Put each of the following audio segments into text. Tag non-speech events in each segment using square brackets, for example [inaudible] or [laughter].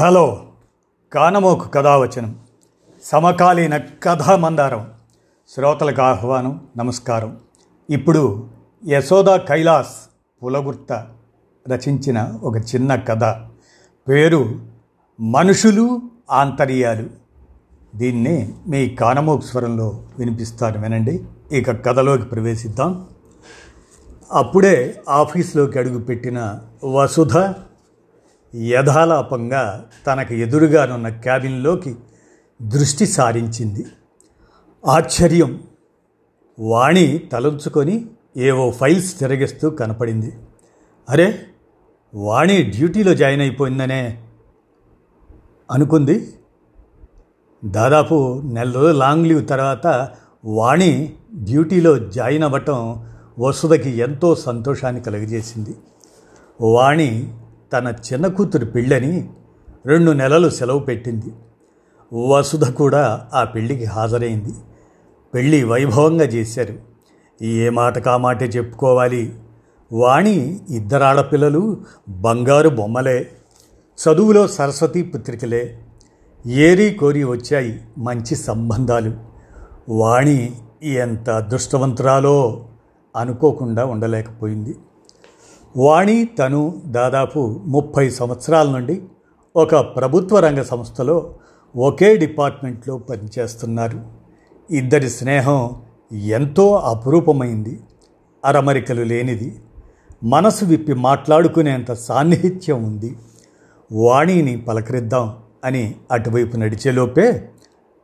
Hello కానమోకు కథావచనం. సమకాలీన కథ మందారం శ్రోతలకు ఆహ్వానం నమస్కారం. ఇప్పుడు యశోద కైలాస్ పులగుర్త రచించిన ఒక చిన్న కథ. పేరు మనుషులు ఆంతర్యాలు. దీన్ని మీ కానమోకు స్వరంలో వినిపిస్తాను వినండి. ఇక కథలోకి ప్రవేశిద్దాం. అప్పుడే ఆఫీస్లోకి అడుగుపెట్టిన వసుధ యథాలాపంగా తనకు ఎదురుగానున్న క్యాబిన్లోకి దృష్టి సారించింది. ఆశ్చర్యం. వాణి తలంచుకొని ఏవో ఫైల్స్ తిరగిస్తూ కనపడింది. అరే వాణి డ్యూటీలో జాయిన్ అయిపోయిందనే అనుకుంది. దాదాపు నెల రోజులు లాంగ్ లీవ్ తర్వాత వాణి డ్యూటీలో జాయిన్ అవ్వటం వసుదకి ఎంతో సంతోషాన్ని కలుగజేసింది. వాణి తన చిన్న కూతురు పెళ్ళని రెండు నెలలు సెలవు పెట్టింది. వసుధ కూడా ఆ పెళ్ళికి హాజరైంది. పెళ్ళి వైభవంగా చేశారు. ఏ మాట కామాటే చెప్పుకోవాలి. వాణి ఇద్దరు ఆడపిల్లలు బంగారు బొమ్మలే. చదువులో సరస్వతి పుత్రికలే. ఏరి కోరి వచ్చాయి మంచి సంబంధాలు. వాణి ఎంత అదృష్టవంతురాలో అనుకోకుండా ఉండలేకపోయింది. వాణి తను దాదాపు ముప్పై సంవత్సరాల నుండి ఒక ప్రభుత్వ రంగ సంస్థలో ఒకే డిపార్ట్మెంట్లో పనిచేస్తున్నారు. ఇద్దరి స్నేహం ఎంతో అపురూపమైంది అరమరికలు లేనిది మనసు విప్పి మాట్లాడుకునేంత సాన్నిహిత్యం ఉంది. వాణిని పలకరిద్దాం అని అటువైపు నడిచేలోపే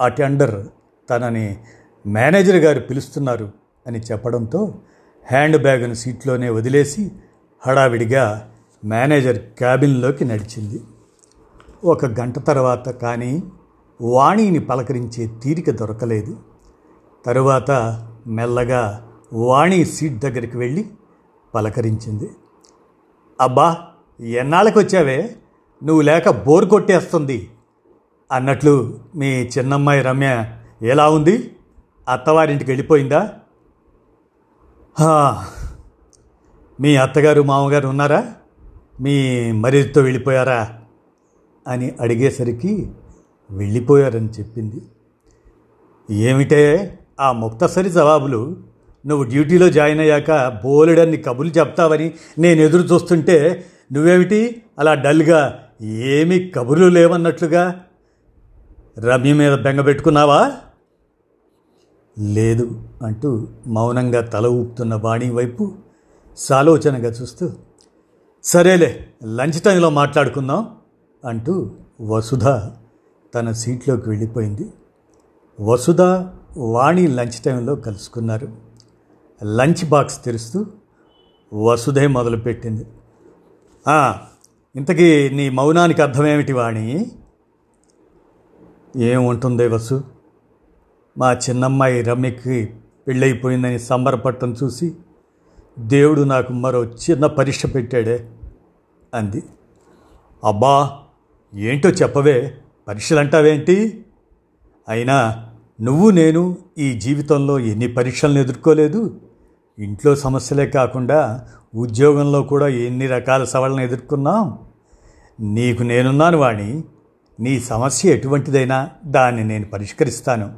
అటెండర్ తనని మేనేజర్ గారు పిలుస్తున్నారు అని చెప్పడంతో హ్యాండ్ బ్యాగ్ను సీట్లోనే వదిలేసి హడావిడిగా మేనేజర్ క్యాబిన్లోకి నడిచింది. ఒక గంట తర్వాత కానీ వాణిని పలకరించే తీరిక దొరకలేదు. తరువాత మెల్లగా వాణి సీట్ దగ్గరికి వెళ్ళి పలకరించింది. అబ్బా ఎన్నాళ్ళకి వచ్చావే నువ్వు లేక బోర్ కొట్టేస్తుంది అన్నట్లు మీ చిన్నమ్మాయి రమ్య ఎలా ఉంది? అత్తవారింటికి వెళ్ళిపోయిందా? మీ అత్తగారు మామగారు ఉన్నారా? మీ మరిదితో వెళ్ళిపోయారా? అని అడిగేసరికి వెళ్ళిపోయారని చెప్పింది. ఏమిటే ఆ ముక్తసరి జవాబులు? నువ్వు డ్యూటీలో జాయిన్ అయ్యాక బోలెడన్ని కబుర్లు చెప్తావని నేను ఎదురు చూస్తుంటే నువ్వేమిటి? అలా డల్గా ఏమీ కబుర్లు లేవన్నట్లుగా? రమ్య మీద బెంగ పెట్టుకున్నావా? లేదు అంటూ మౌనంగా తల ఊపుతున్న వాణి వైపు సాలోచనగా చూస్తూ సరేలే లంచ్ టైంలో మాట్లాడుకుందాం అంటూ వసుధ తన సీట్లోకి వెళ్ళిపోయింది. వసుధ వాణి లంచ్ టైంలో కలుసుకున్నారు. లంచ్ బాక్స్ తెరుస్తూ వసుధే మొదలుపెట్టింది. ఇంతకీ నీ మౌనానికి అర్థమేమిటి వాణి? ఏముంటుందే వసు? మా చిన్నమ్మాయి రమ్యకి పెళ్ళైపోయిందని సంబరపడటం చూసి దేవుడు నాకు మరో చిన్న పరీక్ష పెట్టాడే అంది. అబ్బా ఏంటో చెప్పవే పరీక్షలు అంటావేంటి అయినా నువ్వు నేను ఈ జీవితంలో ఎన్ని పరీక్షలను ఎదుర్కోలేదు? ఇంట్లో సమస్యలే కాకుండా ఉద్యోగంలో కూడా ఎన్ని రకాల సవాళ్ళను ఎదుర్కొన్నాం? నీకు నేనున్నాను వాణి నీ సమస్య ఎటువంటిదైనా దాన్ని నేను పరిష్కరిస్తాను.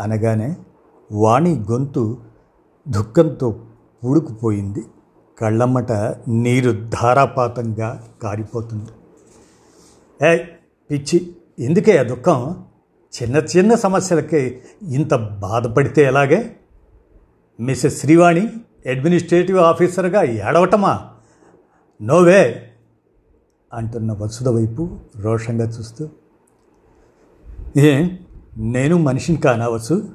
అనగానే వాణి గొంతు దుఃఖంతో పూడుకుపోయింది కళ్ళమ్మట నీరు ధారాపాతంగా కారిపోతుంది. ఏ పిచ్చి ఎందుకే ఆ దుఃఖం? చిన్న చిన్న సమస్యలకి ఇంత బాధపడితే ఎలాగే? మిస్సెస్ శ్రీవాణి అడ్మినిస్ట్రేటివ్ ఆఫీసర్గా ఏడవటమా? నోవే అంటున్న వసుధ వైపు రోషంగా చూస్తూ. ఏం నేను మనిషిని కానా వసు?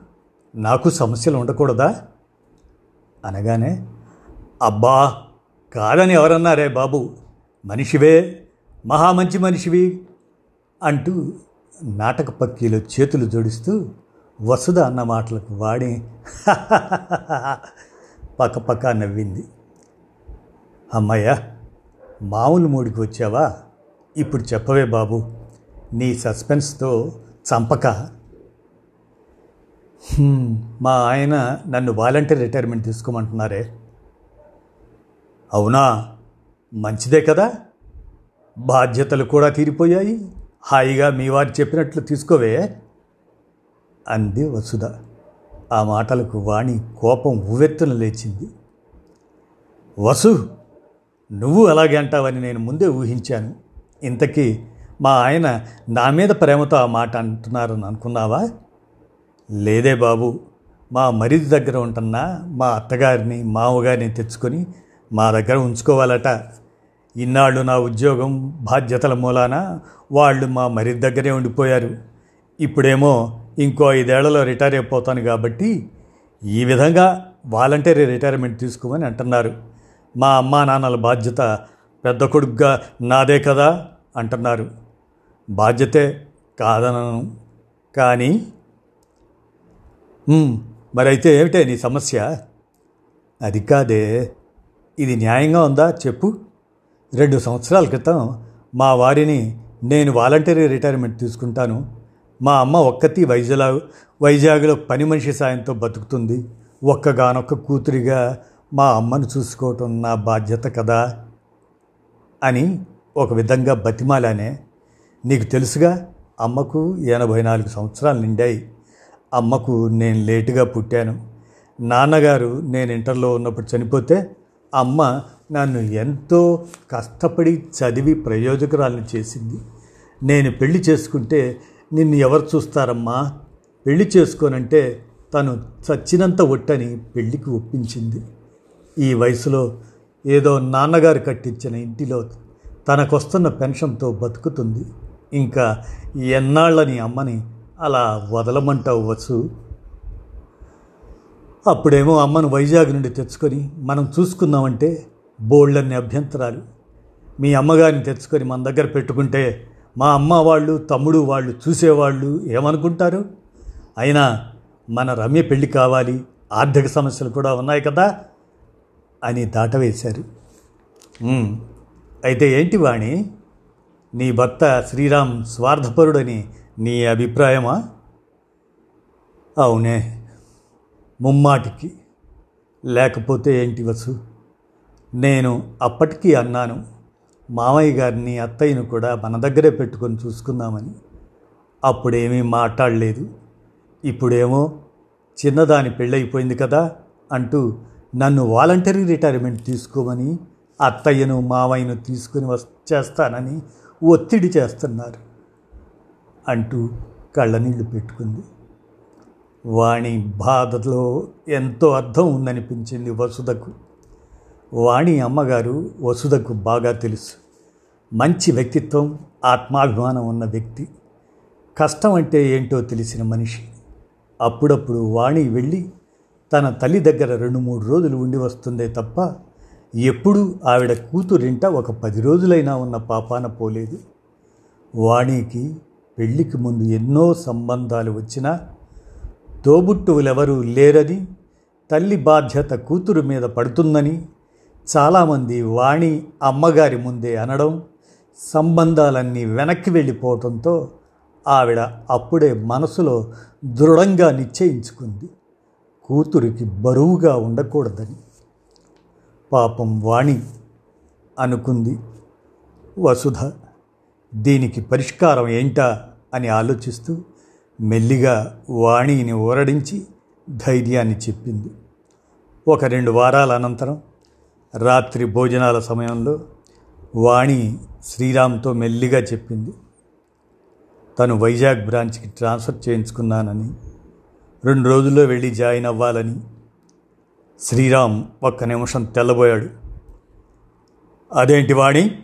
నాకు సమస్యలు ఉండకూడదా? అనగానే అబ్బా కాదని ఎవరన్నారే బాబు? మనిషివే మహా మంచి మనిషివి అంటూ నాటక పక్కీలో చేతులు జోడిస్తూ వసుద అన్న మాటలకు వాడి [laughs] పక్కపక్క నవ్వింది. అమ్మయ్య మామూలు మూడికి వచ్చావా? ఇప్పుడు చెప్పవే బాబు నీ సస్పెన్స్తో చంపక మా ఆయన నన్ను వాలంటీర్ రిటైర్మెంట్ తీసుకోమంటున్నారే. అవునా? మంచిదే కదా. బాధ్యతలు కూడా తీరిపోయాయి. హాయిగా మీ వారు చెప్పినట్లు తీసుకోవే అంది వసుధ. ఆ మాటలకు వాణి కోపం ఉవ్వెత్తున లేచింది. వసు నువ్వు అలాగే అంటావని నేను ముందే ఊహించాను. ఇంతకీ మా ఆయన నా మీద ప్రేమతో ఆ మాట అంటున్నారని అనుకున్నావా? లేదే బాబు. మా మరిది దగ్గర ఉంటున్న మా అత్తగారిని మామగారిని తెచ్చుకొని మా దగ్గర ఉంచుకోవాలట. ఇన్నాళ్ళు నా ఉద్యోగం బాధ్యతల మూలాన వాళ్ళు మా మరిది దగ్గరే ఉండిపోయారు. ఇప్పుడేమో ఇంకో ఐదేళ్ళలో రిటైర్ అయిపోతాను కాబట్టి ఈ విధంగా వాలంటరీ రిటైర్మెంట్ తీసుకోమని అంటున్నారు. మా అమ్మా నాన్నల బాధ్యత పెద్ద కొడుకుగా నాదే కదా అంటున్నారు. బాధ్యతే కాదనను. కానీ మరైతే ఏమిటే నీ సమస్య? అది కాదే. ఇది న్యాయంగా ఉందా? చెప్పు. రెండు సంవత్సరాల క్రితం మా వారిని నేను వాలంటరీ రిటైర్మెంట్ తీసుకుంటాను. మా అమ్మ ఒక్కతి వైజాగ్ వైజాగ్లో పని మనిషి సాయంతో బతుకుతుంది. ఒక్కగానొక్క కూతురిగా మా అమ్మను చూసుకోవటం నా బాధ్యత కదా? అని ఒక విధంగా బతిమాలానే. నీకు తెలుసుగా అమ్మకు ఎనభై నాలుగు సంవత్సరాలు నిండాయి. అమ్మకు నేను లేటుగా పుట్టాను. నాన్నగారు నేను ఇంటర్లో ఉన్నప్పుడు చనిపోతే అమ్మ నన్ను ఎంతో కష్టపడి చదివి ప్రయోజకురాలను చేసింది. నేను పెళ్ళి చేసుకుంటే నిన్ను ఎవరు చూస్తారమ్మా? పెళ్ళి చేసుకోనంటే తను చచ్చినంత ఒట్టని పెళ్ళికి ఒప్పించింది. ఈ వయసులో ఏదో నాన్నగారు కట్టించిన ఇంటిలో తనకొస్తున్న పెన్షన్తో బతుకుతుంది. ఇంకా ఎన్నాళ్ళని అమ్మని అలా వదలమంటావు వసు అప్పుడేమో అమ్మను వైజాగ్ నుండి తెచ్చుకొని మనం చూసుకుందామంటే బోళ్ళన్ని అభ్యంతరాలు. మీ అమ్మగారిని తెచ్చుకొని మన దగ్గర పెట్టుకుంటే మా అమ్మ వాళ్ళు తమ్ముడు వాళ్ళు చూసేవాళ్ళు ఏమనుకుంటారు? అయినా మన రమ్య పెళ్ళి కావాలి ఆర్థిక సమస్యలు కూడా ఉన్నాయి కదా అని దాటవేశారు. అయితే ఏంటి వాణి? నీ భర్త శ్రీరామ్ స్వార్థపరుడని నీ అభిప్రాయమా? అవునే. ముమ్మాటికి. లేకపోతే ఏంటి వసు? నేను అప్పటికీ అన్నాను మామయ్య గారిని అత్తయ్యను కూడా మన దగ్గరే పెట్టుకొని చూసుకుందామని. అప్పుడేమీ మాట్లాడలేదు. ఇప్పుడేమో చిన్నదాని పెళ్ళైపోయింది కదా అంటూ నన్ను వాలంటరీ రిటైర్మెంట్ తీసుకోమని అత్తయ్యను మావయ్యను తీసుకుని వచ్చేస్తానని ఒత్తిడి చేస్తున్నారు. అంటూ కళ్ళనీళ్ళు పెట్టుకుంది. వాణి బాధలో ఎంతో అర్థం ఉందనిపించింది వసుధకు. వాణి అమ్మగారు వసుధకు బాగా తెలుసు. మంచి వ్యక్తిత్వం ఆత్మాభిమానం ఉన్న వ్యక్తి. కష్టం అంటే ఏంటో తెలిసిన మనిషి. అప్పుడప్పుడు వాణి వెళ్ళి తన తల్లి దగ్గర రెండు మూడు రోజులు ఉండి వస్తుందే తప్ప ఎప్పుడూ ఆవిడ కూతురింట ఒక పది రోజులైనా ఉన్న పాపాన పోలేదు. వాణికి పెళ్ళికి ముందు ఎన్నో సంబంధాలు వచ్చినా తోబుట్టువులెవరూ లేరని తల్లి బాధ్యత కూతురు మీద పడుతుందని చాలామంది వాణి అమ్మగారి ముందే అనడం సంబంధాలన్నీ వెనక్కి వెళ్ళిపోవడంతో ఆవిడ అప్పుడే మనసులో దృఢంగా నిశ్చయించుకుంది. కూతురికి బరువుగా ఉండకూడదని. పాపం వాణి అనుకుంది. వసుధ దీనికి పరిష్కారం ఏంటా అని ఆలోచిస్తూ మెల్లిగా వాణిని ఊరడించి ధైర్యాన్ని చెప్పింది. ఒక రెండు వారాల అనంతరం రాత్రి భోజనాల సమయంలో వాణి శ్రీరామ్తో మెల్లిగా చెప్పింది. తను వైజాగ్ బ్రాంచ్కి ట్రాన్స్ఫర్ చేయించుకున్నానని రెండు రోజుల్లో వెళ్ళి జాయిన్ అవ్వాలని. శ్రీరామ్ ఒక్క నిమిషం తెల్లబోయాడు. అదేంటి వాణి?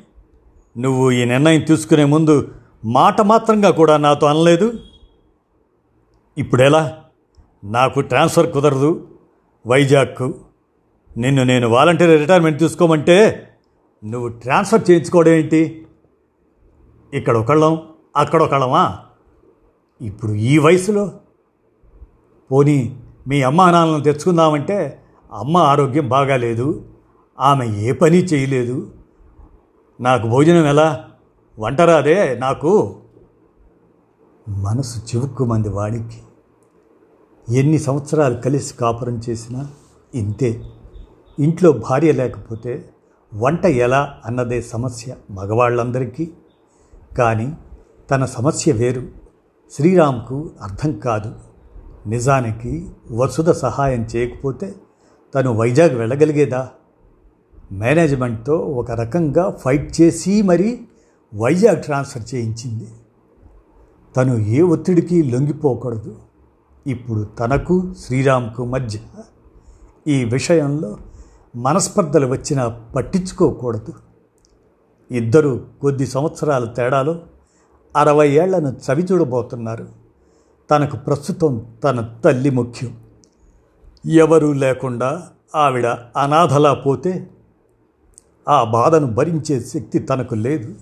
నువ్వు ఈ నిర్ణయం తీసుకునే ముందు మాట మాత్రంగా కూడా నాతో అనలేదు? ఇప్పుడెలా? నాకు ట్రాన్స్ఫర్ కుదరదు. వైజాగ్కు. నిన్ను నేను వాలంటీర్ రిటైర్మెంట్ తీసుకోమంటే నువ్వు ట్రాన్స్ఫర్ చేయించుకోవడం ఏంటి? ఇక్కడ ఒకళ్ళం అక్కడ ఒకళ్ళమా? ఇప్పుడు ఈ వయసులో? పోనీ మీ అమ్మా నాన్నలను తెచ్చుకుందామంటే అమ్మ ఆరోగ్యం బాగాలేదు. ఆమె ఏ పని చేయలేదు. నాకు భోజనం ఎలా? వంట రాదే నాకు. మనసు చివుక్కుమంది వాడికి. ఎన్ని సంవత్సరాలు కలిసి కాపురం చేసినా ఇంతే. ఇంట్లో భార్య లేకపోతే వంట ఎలా అన్నదే సమస్య మగవాళ్ళందరికీ. కానీ తన సమస్య వేరు. శ్రీరామ్కు అర్థం కాదు. నిజానికి వసుధ సహాయం చేయకపోతే తను వైజాగ్ వెళ్ళగలిగేదా? మేనేజ్మెంట్తో ఒక రకంగా ఫైట్ చేసి మరీ వైజాగ్ ట్రాన్స్ఫర్ చేయించింది. తను ఏ ఒత్తిడికి లొంగిపోకూడదు. ఇప్పుడు తనకు శ్రీరామ్కు మధ్య ఈ విషయంలో మనస్పర్ధలు వచ్చినా పట్టించుకోకూడదు. ఇద్దరు కొద్ది సంవత్సరాల తేడాలో అరవై ఏళ్ళను చవిచూడబోతున్నారు తనకు ప్రస్తుతం తన తల్లి ముఖ్యం. ఎవరూ లేకుండా ఆవిడ అనాథలా పోతే ఆ బాధను భరించే శక్తి తనకు లేదు.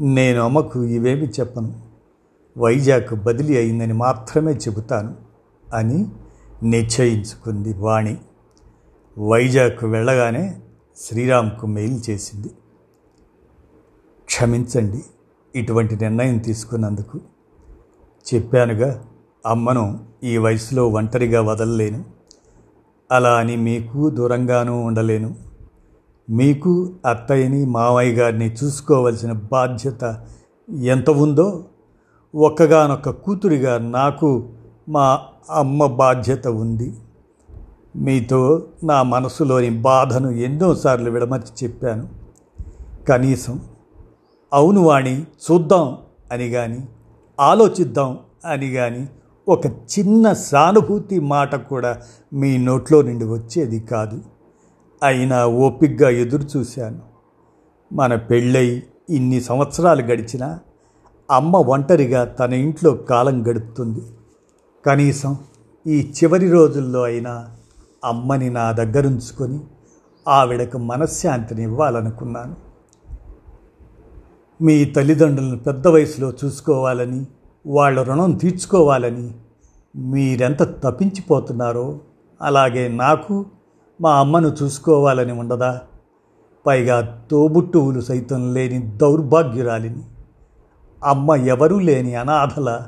నేను అమ్మకు ఇవేమి చెప్పను. వైజాగ్ బదిలీ అయిందని మాత్రమే చెబుతాను అని నిశ్చయించుకుంది వాణి. వైజాగ్ వెళ్ళగానే శ్రీరామ్కు మెయిల్ చేసింది. క్షమించండి ఇటువంటి నిర్ణయం తీసుకున్నందుకు. చెప్పానుగా అమ్మను ఈ వయసులో ఒంటరిగా వదలలేను. అలా అని మీకు దూరంగానూ ఉండలేను. మీకు అత్తయ్యని మావయ్య గారిని చూసుకోవలసిన బాధ్యత ఎంత ఉందో ఒక్కగానొక్క కూతురిగా నాకు మా అమ్మ బాధ్యత ఉంది. మీతో నా మనసులోని బాధను ఎన్నోసార్లు విడమర్చి చెప్పాను. కనీసం అవును వాణి చూద్దాం అని కానీ ఆలోచిద్దాం అని కానీ ఒక చిన్న సానుభూతి మాట కూడా మీ నోట్లో నుండి వచ్చేది కాదు. అయినా ఓపిగ్గా ఎదురుచూశాను. మన పెళ్ళై ఇన్ని సంవత్సరాలు గడిచినా అమ్మ ఒంటరిగా తన ఇంట్లో కాలం గడుపుతుంది. కనీసం ఈ చివరి రోజుల్లో అయినా అమ్మని నా దగ్గరుంచుకొని ఆవిడకు మనశ్శాంతిని ఇవ్వాలనుకున్నాను. మీ తల్లిదండ్రులను పెద్ద వయసులో చూసుకోవాలని వాళ్ళ రుణం తీర్చుకోవాలని మీరెంత తప్పించిపోతున్నారో అలాగే నాకు మా అమ్మను చూసుకోవాలని ఉండదా? పైగా తోబుట్టువులు సైతం లేని దౌర్భాగ్యురాలిని. అమ్మ ఎవరూ లేని అనాథల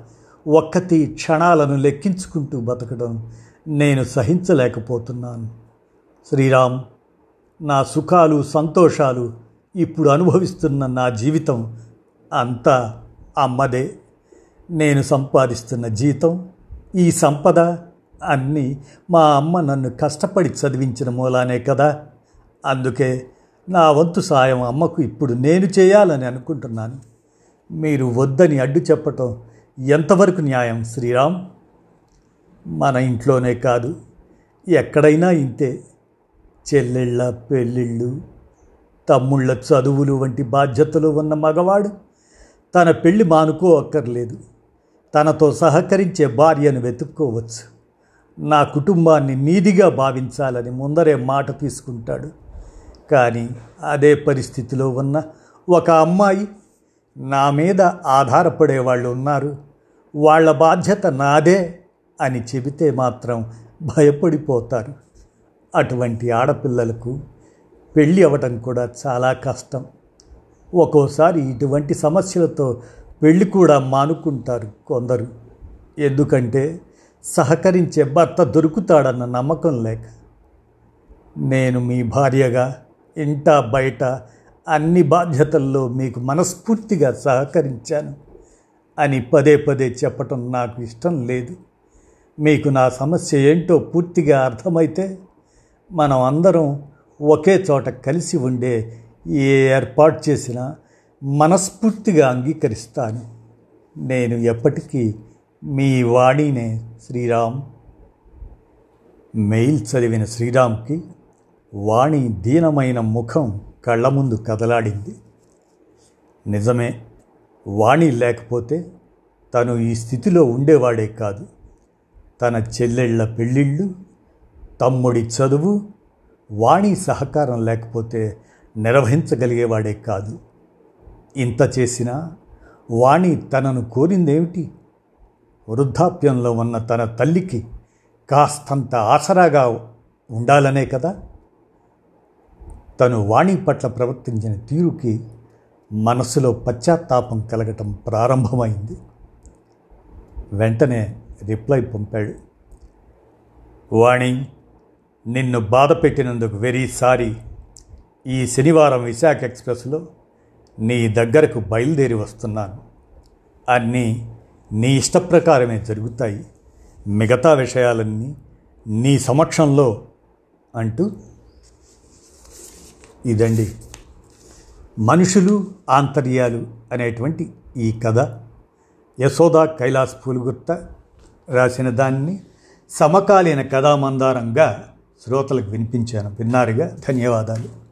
ఒక్కతి క్షణాలను లెక్కించుకుంటూ బతకడం నేను సహించలేకపోతున్నాను. శ్రీరామ్ నా సుఖాలు సంతోషాలు ఇప్పుడు అనుభవిస్తున్న నా జీవితం అంతా అమ్మదే. నేను సంపాదిస్తున్న జీతం ఈ సంపద అన్నీ మా అమ్మ నన్ను కష్టపడి చదివించిన మూలానే కదా. అందుకే నా వంతు సాయం అమ్మకు ఇప్పుడు నేను చేయాలని అనుకుంటున్నాను. మీరు వద్దని అడ్డు చెప్పటం ఎంతవరకు న్యాయం శ్రీరామ్? మన ఇంట్లోనే కాదు ఎక్కడైనా ఇంతే. చెల్లెళ్ళ పెళ్ళిళ్ళు తమ్ముళ్ళ చదువులు వంటి బాధ్యతలు ఉన్న మగవాడు తన పెళ్ళి మానుకో అక్కర్లేదు తనతో సహకరించే భార్యను వెతుక్కోవచ్చు. నా కుటుంబాన్ని నీదిగా భావించాలని ముందరే మాట తీసుకుంటాడు. కానీ అదే పరిస్థితిలో ఉన్న ఒక అమ్మాయి నా మీద ఆధారపడే వాళ్ళు ఉన్నారు. వాళ్ళ బాధ్యత నాదే అని చెబితే మాత్రం భయపడిపోతారు. అటువంటి ఆడపిల్లలకు పెళ్ళి అవ్వటం కూడా చాలా కష్టం. ఒక్కోసారి ఇటువంటి సమస్యలతో పెళ్ళి కూడా మానుకుంటారు కొందరు. ఎందుకంటే సహకరించే భర్త దొరుకుతాడన్న నమ్మకం లేక నేను మీ భార్యగా ఇంట బయట అన్ని బాధ్యతల్లో మీకు మనస్ఫూర్తిగా సహకరించాను అని పదే పదే చెప్పటం నాకు ఇష్టం లేదు. మీకు నా సమస్య ఏంటో పూర్తిగా అర్థమైతే మనం అందరం ఒకే చోట కలిసి ఉండే ఏ ఏర్పాటు చేసినా మనస్ఫూర్తిగా అంగీకరిస్తాను. నేను ఎప్పటికీ మీ వాణినే శ్రీరామ్ మెయిల్ చదివిన శ్రీరామ్కి వాణి దీనమైన ముఖం కళ్ళ ముందు కదలాడింది. నిజమే వాణి లేకపోతే తను ఈ స్థితిలో ఉండేవాడే కాదు. తన చెల్లెళ్ళ పెళ్ళిళ్ళు తమ్ముడి చదువు వాణి సహకారం లేకపోతే నిర్వహించగలిగేవాడే కాదు. ఇంత చేసినా వాణి తనను కోరిందేమిటి? వృద్ధాప్యంలో ఉన్న తన తల్లికి కాస్తంత ఆసరాగా ఉండాలనే కదా? తను వాణి పట్ల ప్రవర్తించిన తీరుకి మనసులో పశ్చాత్తాపం కలగటం ప్రారంభమైంది. వెంటనే రిప్లై పంపాడు. వాణి నిన్ను బాధ పెట్టినందుకు వెరీ సారీ. ఈ శనివారం విశాఖ ఎక్స్ప్రెస్లో నీ దగ్గరకు బయలుదేరి వస్తున్నాను. అన్నీ నీ ఇష్టప్రకారమే జరుగుతాయి. మిగతా విషయాలన్నీ నీ సమక్షంలో అంటూ ఇదండి. మనుషులు ఆంతర్యాలు అనేటువంటి ఈ కథ. యశోద కైలాస్ పూలుగుర్త రాసిన దాన్ని సమకాలీన కథామందారంగా శ్రోతలకు వినిపించాను. విన్నారుగా? ధన్యవాదాలు.